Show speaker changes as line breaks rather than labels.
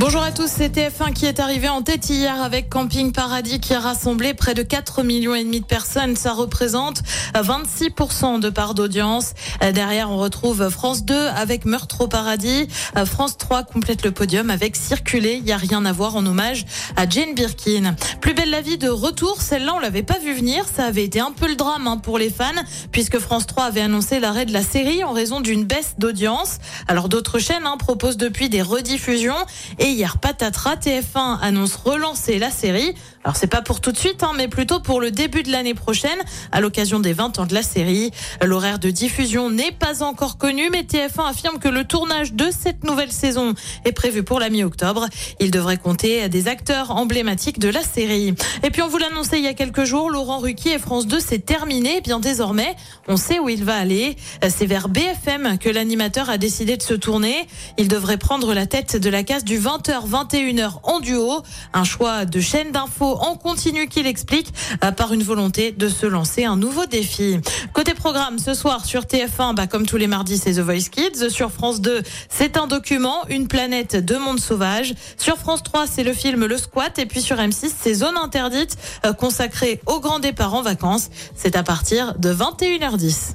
Bonjour à tous, c'est TF1 qui est arrivé en tête hier avec Camping Paradis qui a rassemblé près de 4 millions et demi de personnes. Ça représente 26% de part d'audience. Derrière, on retrouve France 2 avec Meurtre au paradis. France 3 complète le podium avec Circuler. Il n'y a rien à voir en hommage à Jane Birkin. Plus belle la vie de retour. Celle-là, on l'avait pas vu venir. Ça avait été un peu le drame hein, pour les fans puisque France 3 avait annoncé l'arrêt de la série en raison d'une baisse d'audience. Alors d'autres chaînes hein, proposent depuis des rediffusions et hier, patatras, TF1 annonce relancer la série. Alors c'est pas pour tout de suite, hein, mais plutôt pour le début de l'année prochaine, à l'occasion des 20 ans de la série. L'horaire de diffusion n'est pas encore connu, mais TF1 affirme que le tournage de cette nouvelle saison est prévu pour la mi-octobre. Il devrait compter des acteurs emblématiques de la série. Et puis on vous l'annonçait il y a quelques jours, Laurent Ruquier et France 2 c'est terminé. Et bien désormais, on sait où il va aller. C'est vers BFM que l'animateur a décidé de se tourner. Il devrait prendre la tête de la case du 20h 21h en duo, un choix de chaîne d'infos en continu qu'il explique euh, par une volonté de se lancer un nouveau défi. Côté programme, ce soir sur TF1, bah, comme tous les mardis, c'est The Voice Kids. Sur France 2, c'est un document, une planète de monde sauvage. Sur France 3, c'est le film Le Squat. Et puis sur M6, c'est Zone Interdite, euh, consacrée au grand départ en vacances. C'est à partir de 21h10.